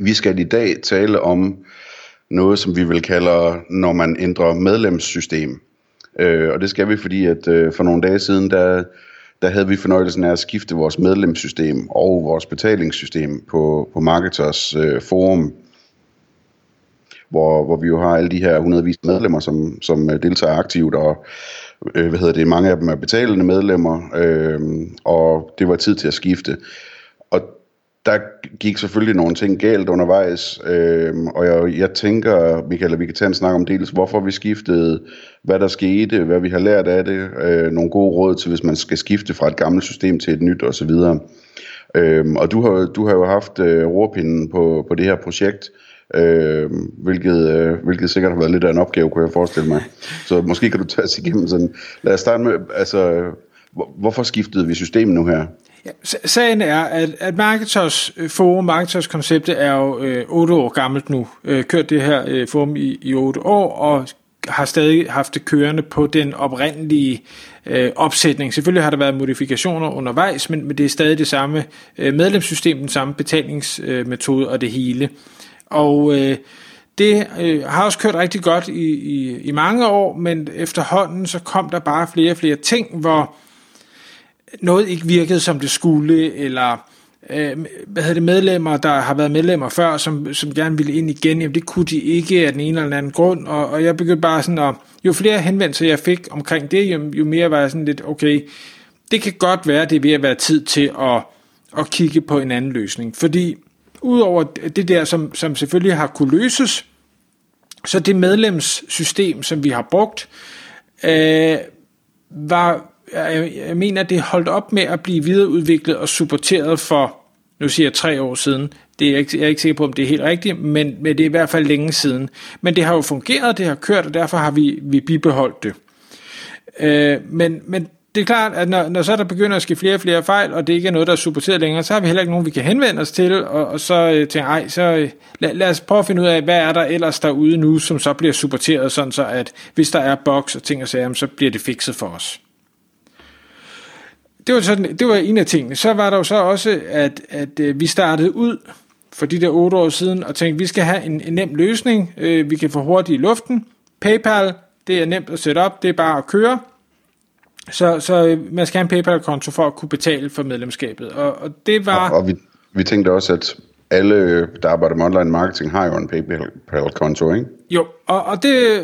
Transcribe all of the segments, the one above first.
Vi skal i dag tale om noget, som vi vil kalde, når man ændrer medlemssystem. Øh, og det skal vi, fordi at øh, for nogle dage siden, der, der havde vi fornøjelsen af at skifte vores medlemssystem og vores betalingssystem på, på Marketers øh, forum, hvor, hvor vi jo har alle de her hundredvis medlemmer, som, som øh, deltager aktivt, og øh, hvad hedder det, mange af dem er betalende medlemmer, øh, og det var tid til at skifte. Og der gik selvfølgelig nogle ting galt undervejs, øh, og jeg, jeg tænker, Michael, at vi kan tage en snak om dels, hvorfor vi skiftede, hvad der skete, hvad vi har lært af det, øh, nogle gode råd til, hvis man skal skifte fra et gammelt system til et nyt osv. Øh, og du har, du har jo haft øh, rorpinden på, på det her projekt, øh, hvilket, øh, hvilket sikkert har været lidt af en opgave, kunne jeg forestille mig. Så måske kan du tage os igennem sådan. Lad os starte med, altså, hvorfor skiftede vi systemet nu her? Ja, sagen er, at, at Marketers øh, forum, Marketers konceptet er jo øh, 8 år gammelt nu. Øh, kørt det her øh, forum i, i 8 år, og har stadig haft det kørende på den oprindelige øh, opsætning. Selvfølgelig har der været modifikationer undervejs, men, men det er stadig det samme øh, medlemssystem, den samme betalingsmetode øh, og det hele. Og øh, det øh, har også kørt rigtig godt i, i, i mange år, men efterhånden så kom der bare flere og flere ting, hvor noget ikke virkede som det skulle, eller øh, hvad hedder det, medlemmer, der har været medlemmer før, som, som gerne ville ind igen, jamen det kunne de ikke af den ene eller anden grund, og, og jeg begyndte bare sådan at, jo flere henvendelser jeg fik omkring det, jo, jo mere var jeg sådan lidt, okay, det kan godt være, det er ved at være tid til at, at kigge på en anden løsning, fordi udover det der, som, som selvfølgelig har kunne løses, så det medlemssystem, som vi har brugt, øh, var jeg, jeg mener, det holdt op med at blive videreudviklet og supporteret for, nu siger jeg tre år siden. Det er jeg, ikke, jeg er ikke sikker på, om det er helt rigtigt, men, men det er i hvert fald længe siden. Men det har jo fungeret, det har kørt, og derfor har vi, vi bibeholdt det. Øh, men, men det er klart, at når, når så der begynder at ske flere og flere fejl, og det ikke er noget, der er supporteret længere, så har vi heller ikke nogen, vi kan henvende os til, og, og så øh, tænker jeg, så øh, lad, lad os prøve at finde ud af, hvad er der ellers derude nu, som så bliver supporteret, sådan så at hvis der er boks og ting og sager, så bliver det fikset for os det var, sådan, det var en af tingene. Så var der jo så også, at, at øh, vi startede ud for de der otte år siden og tænkte, vi skal have en, en nem løsning. Øh, vi kan få hurtigt i luften. PayPal, det er nemt at sætte op. Det er bare at køre. Så, så øh, man skal have en PayPal-konto for at kunne betale for medlemskabet. Og, og det var... Og, og vi, vi tænkte også, at alle, der arbejder med online marketing, har jo en PayPal-konto, ikke? Jo, og, og det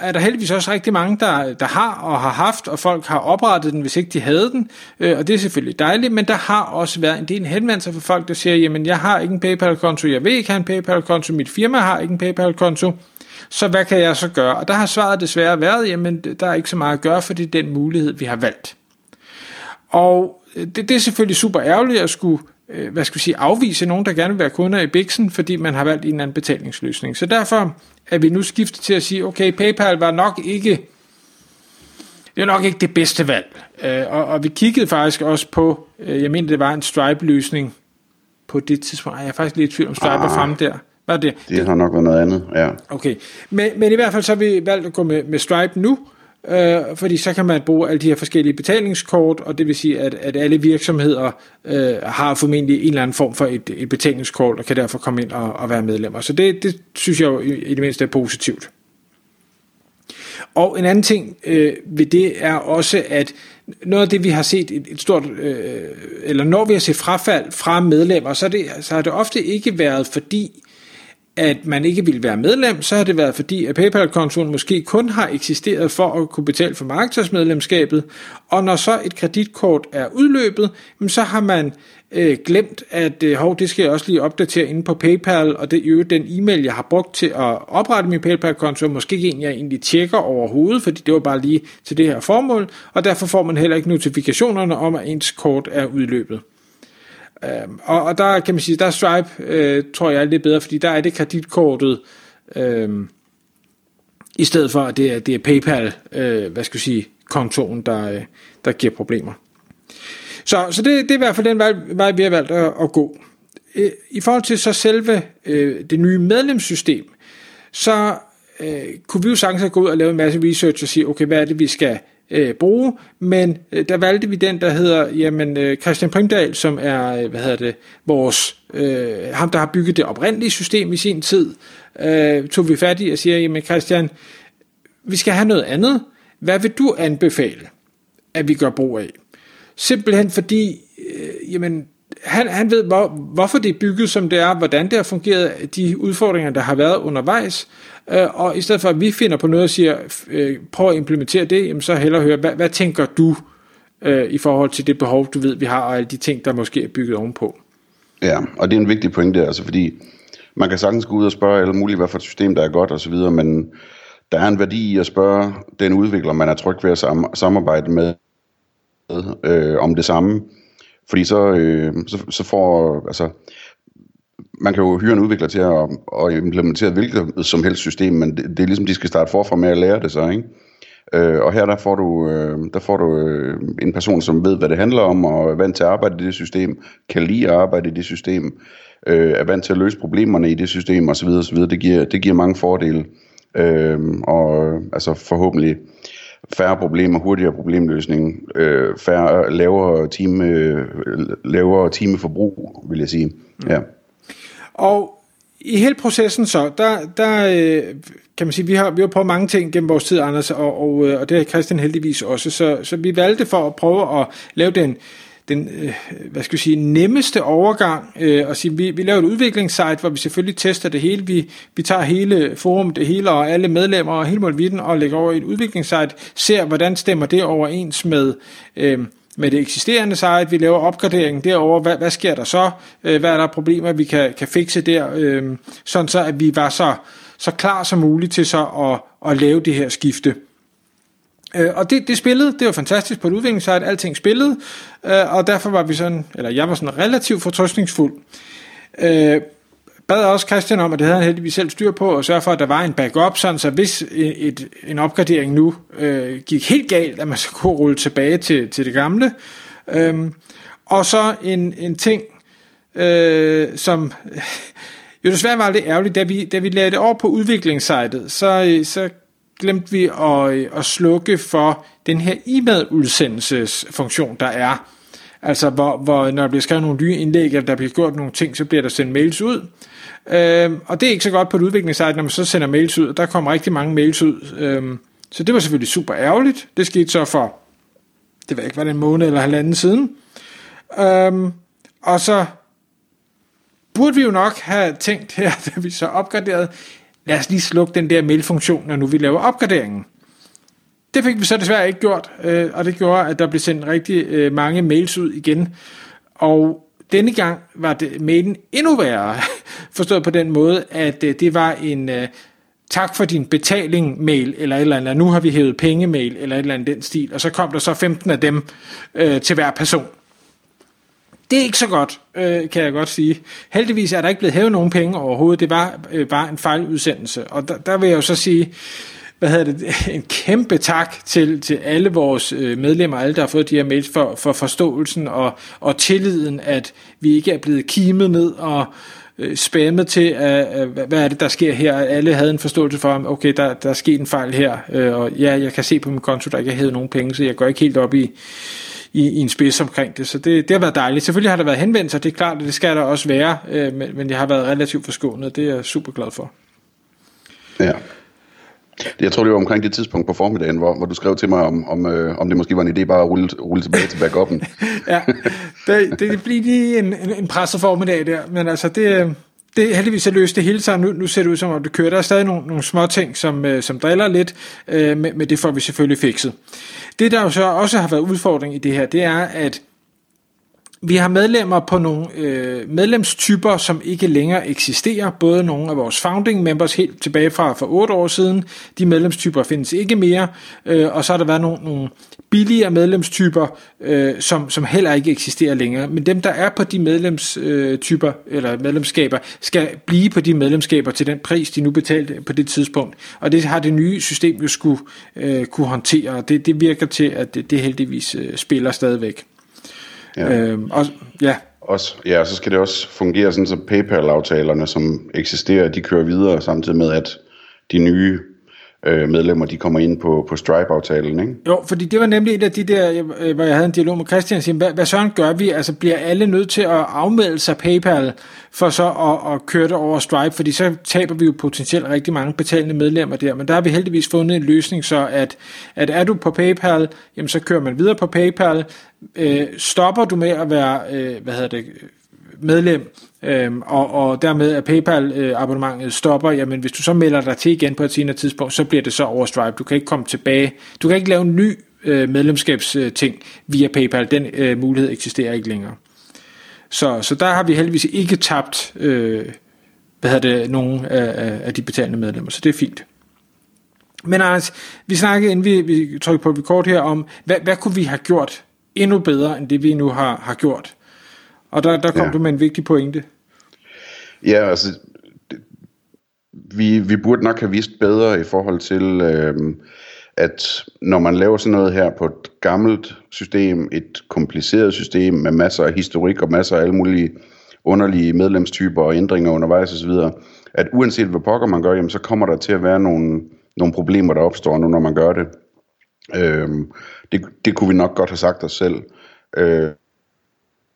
er der heldigvis også rigtig mange, der, der har og har haft, og folk har oprettet den, hvis ikke de havde den, øh, og det er selvfølgelig dejligt, men der har også været en del henvendelser fra folk, der siger, jamen jeg har ikke en PayPal-konto, jeg vil ikke have en PayPal-konto, mit firma har ikke en PayPal-konto, så hvad kan jeg så gøre? Og der har svaret desværre været, jamen der er ikke så meget at gøre, for det er den mulighed, vi har valgt. Og øh, det, det er selvfølgelig super ærgerligt at skulle øh, hvad skal vi sige, afvise nogen, der gerne vil være kunder i Bixen, fordi man har valgt en eller anden betalingsløsning. Så derfor er vi nu skiftet til at sige, okay, PayPal var nok ikke det er nok ikke det bedste valg. Øh, og, og vi kiggede faktisk også på, øh, jeg mener det var en Stripe-løsning på det tidspunkt. Ej, jeg er faktisk lidt i tvivl om Stripe ah, er fremme der. Var det? Det har nok været noget andet, ja. Okay, men, men i hvert fald så har vi valgt at gå med, med Stripe nu, øh, øh, fordi så kan man bruge alle de her forskellige betalingskort, og det vil sige, at, at alle virksomheder øh, har formentlig en eller anden form for et, et betalingskort, og kan derfor komme ind og, og være medlemmer. Så det, det synes jeg jo i, i det mindste er positivt. Og en anden ting øh, ved det er også, at noget af det, vi har set et, et stort, øh, eller når vi har set frafald fra medlemmer, så, det, så har det ofte ikke været fordi, at man ikke ville være medlem, så har det været fordi, at PayPal-kontoen måske kun har eksisteret for at kunne betale for markedsmedlemskabet, og når så et kreditkort er udløbet, så har man øh, glemt, at øh, hov, det skal jeg også lige opdatere inde på PayPal, og det er jo den e-mail, jeg har brugt til at oprette min PayPal-konto, måske ikke en, jeg egentlig tjekker overhovedet, fordi det var bare lige til det her formål, og derfor får man heller ikke notifikationerne om, at ens kort er udløbet. Øh, og, og der kan man sige, der er Stripe, øh, tror jeg er lidt bedre, fordi der er det kreditkortet Øh, I stedet for, at det er, det er PayPal, øh, hvad skal jeg sige, kontoen, der, øh, der giver problemer. Så, så det, det er i hvert fald den vej, vej vi har valgt at, at gå. Øh, I forhold til så selve øh, det nye medlemssystem, så øh, kunne vi jo sagtens have gået ud og lavet en masse research og sige, okay, hvad er det, vi skal øh, bruge, men øh, der valgte vi den, der hedder jamen, øh, Christian Primdal, som er, øh, hvad hedder det, vores, øh, ham der har bygget det oprindelige system i sin tid, øh, tog vi fat i og siger, jamen Christian, vi skal have noget andet. Hvad vil du anbefale, at vi gør brug af? Simpelthen fordi, øh, jamen, han, han ved, hvor, hvorfor det er bygget, som det er, hvordan det har fungeret, de udfordringer, der har været undervejs, Øh, og i stedet for, at vi finder på noget og siger, øh, prøv at implementere det, jamen, så hellere høre, hvad, hvad tænker du øh, i forhold til det behov, du ved, vi har, og alle de ting, der måske er bygget ovenpå? Ja, og det er en vigtig pointe, altså fordi man kan sagtens gå ud og spørge alle mulige, hvad for et system, der er godt osv., men der er en værdi i at spørge den udvikler, man er tryg ved at samarbejde med, øh, om det samme. Fordi så, øh, så, så får, altså, man kan jo hyre en udvikler til at, at implementere hvilket som helst system, men det, det er ligesom, de skal starte forfra med at lære det så, ikke? Øh, og her der får du, øh, der får du øh, en person, som ved, hvad det handler om, og er vant til at arbejde i det system, kan lide at arbejde i det system, øh, er vant til at løse problemerne i det system osv. osv. Det, giver, det giver mange fordele, øh, og altså forhåbentlig færre problemer, hurtigere problemløsning, øh, færre, lavere, time, øh, lavere timeforbrug, vil jeg sige. Mm. Ja. Og i hele processen så, der, der øh, kan man sige, vi har, vi har prøvet mange ting gennem vores tid, Anders, og, og, øh, og det har Christian heldigvis også, så, så vi valgte for at prøve at lave den, den øh, hvad skal jeg sige, nemmeste overgang og sige, vi, vi laver et udviklingssite, hvor vi selvfølgelig tester det hele. Vi, vi tager hele forum, det hele og alle medlemmer og hele målvitten og lægger over i et udviklingssite, ser hvordan stemmer det overens med, øh, med det eksisterende site, vi laver opgraderingen derover, hvad, hvad sker der så, øh, hvad er der problemer, vi kan, kan fikse der, øh, sådan så at vi var så, så klar som muligt til så at, at lave det her skifte. Øh, og det, det spillede, det var fantastisk på et udviklingssite, alting spillede, øh, og derfor var vi sådan, eller jeg var sådan relativt fortrøstningsfuld. Øh, bad også Christian om, og det havde han heldigvis selv styr på, at sørge for, at der var en backup, sådan så hvis et, en opgradering nu øh, gik helt galt, at man så kunne rulle tilbage til, til det gamle. Øhm, og så en, en ting, øh, som jo desværre var lidt ærgerligt, da vi, da vi lagde det over på udviklingssejtet, så, øh, så glemte vi at, øh, at slukke for den her e-mail udsendelsesfunktion, der er. Altså, hvor, hvor når der bliver skrevet nogle nye indlæg, eller der bliver gjort nogle ting, så bliver der sendt mails ud. Øhm, og det er ikke så godt på et udviklingssite, når man så sender mails ud. Der kommer rigtig mange mails ud. Øhm, så det var selvfølgelig super ærgerligt. Det skete så for, det var ikke, var det en måned eller halvanden siden. Øhm, og så burde vi jo nok have tænkt her, da vi så opgraderede, lad os lige slukke den der mailfunktion, når nu vi laver opgraderingen. Det fik vi så desværre ikke gjort, øh, og det gjorde, at der blev sendt rigtig øh, mange mails ud igen. Og denne gang var det mailen endnu værre, forstået på den måde, at øh, det var en øh, tak for din betaling mail, eller et eller andet, nu har vi hævet penge mail, eller et eller andet den stil, og så kom der så 15 af dem øh, til hver person. Det er ikke så godt, øh, kan jeg godt sige. Heldigvis er der ikke blevet hævet nogen penge overhovedet, det var øh, bare en fejludsendelse, og der, der vil jeg jo så sige, hvad hedder det, en kæmpe tak til, til alle vores øh, medlemmer, alle der har fået de her mails, for, for forståelsen og, og tilliden, at vi ikke er blevet kimet ned og øh, spammet til, at hvad er det, der sker her. Alle havde en forståelse for, okay, der, der er sket en fejl her, øh, og ja, jeg kan se på min konto, der ikke er hævet nogen penge, så jeg går ikke helt op i, i, i en spids omkring det. Så det, det har været dejligt. Selvfølgelig har der været henvendelser, det er klart, at det skal der også være, øh, men, men jeg har været relativt forskånet, det er jeg super glad for. Ja. Jeg tror, det var omkring det tidspunkt på formiddagen, hvor, hvor du skrev til mig, om, om, øh, om det måske var en idé bare at rulle, rulle tilbage til backuppen. ja, det, det bliver lige en, en, en presset formiddag der, men altså det, øh, det heldigvis at løse det hele sammen. Nu, nu ser det ud som om det kører. Der er stadig nogle, nogle små ting, som, øh, som driller lidt, øh, men, men det får vi selvfølgelig fikset. Det, der jo så også har været udfordring i det her, det er, at vi har medlemmer på nogle øh, medlemstyper, som ikke længere eksisterer. Både nogle af vores founding members helt tilbage fra for otte år siden. De medlemstyper findes ikke mere. Øh, og så har der været nogle, nogle billigere medlemstyper, øh, som, som heller ikke eksisterer længere. Men dem, der er på de medlemstyper øh, eller medlemskaber, skal blive på de medlemskaber til den pris, de nu betalte på det tidspunkt. Og det har det nye system jo skulle øh, kunne håndtere. Det, det virker til, at det, det heldigvis øh, spiller stadigvæk. Ja. Øhm, og, ja. Også, ja, og så skal det også fungere sådan, så PayPal-aftalerne, som eksisterer, de kører videre, samtidig med, at de nye øh, medlemmer, de kommer ind på, på Stripe-aftalen, ikke? Jo, fordi det var nemlig et af de der, øh, hvor jeg havde en dialog med Christian, siger, hvad, hvad sådan gør vi? Altså bliver alle nødt til at afmelde sig PayPal, for så at, at køre det over Stripe, fordi så taber vi jo potentielt rigtig mange betalende medlemmer der, men der har vi heldigvis fundet en løsning, så at, at er du på PayPal, jamen så kører man videre på PayPal, øh, stopper du med at være, øh, hvad hedder det, medlem, øhm, og, og dermed at PayPal-abonnementet øh, stopper, jamen hvis du så melder dig til igen på et senere tidspunkt, så bliver det så over Stripe. Du kan ikke komme tilbage. Du kan ikke lave en ny øh, medlemskabsting øh, via PayPal. Den øh, mulighed eksisterer ikke længere. Så, så der har vi heldigvis ikke tabt øh, hvad hedder det, nogen af, af de betalende medlemmer, så det er fint. Men Anders, vi snakkede, inden vi, vi trykkede på record her, om, hvad, hvad kunne vi have gjort endnu bedre, end det vi nu har, har gjort? Og der, der kom ja. du med en vigtig pointe. Ja, altså, det, vi, vi burde nok have vist bedre i forhold til, øh, at når man laver sådan noget her på et gammelt system, et kompliceret system med masser af historik og masser af alle mulige underlige medlemstyper og ændringer undervejs osv., at uanset hvad pokker man gør, jamen, så kommer der til at være nogle, nogle problemer, der opstår nu, når man gør det. Øh, det, det kunne vi nok godt have sagt os selv. Øh,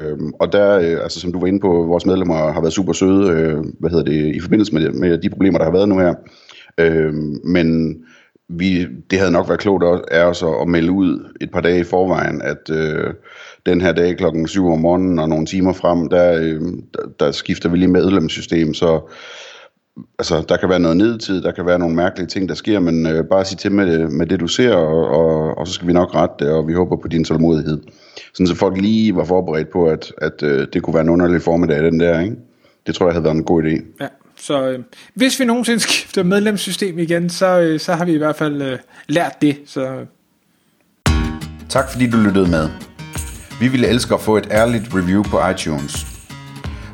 Øhm, og der, øh, altså som du var inde på, vores medlemmer har været super søde, øh, hvad hedder det, i forbindelse med, med de problemer, der har været nu her. Øhm, men vi, det havde nok været klogt af os at melde ud et par dage i forvejen, at øh, den her dag klokken 7 om morgenen og nogle timer frem, der, øh, der, der skifter vi lige medlemssystem, så altså, der kan være noget nedtid, der kan være nogle mærkelige ting, der sker, men øh, bare sig til med, med det, du ser, og, og, og så skal vi nok rette det, og vi håber på din tålmodighed. Sådan så folk lige var forberedt på, at, at øh, det kunne være en underlig formiddag, den der, ikke? Det tror jeg havde været en god idé. Ja, så øh, hvis vi nogensinde skifter medlemssystem igen, så, øh, så har vi i hvert fald øh, lært det. Så. Tak fordi du lyttede med. Vi ville elske at få et ærligt review på iTunes.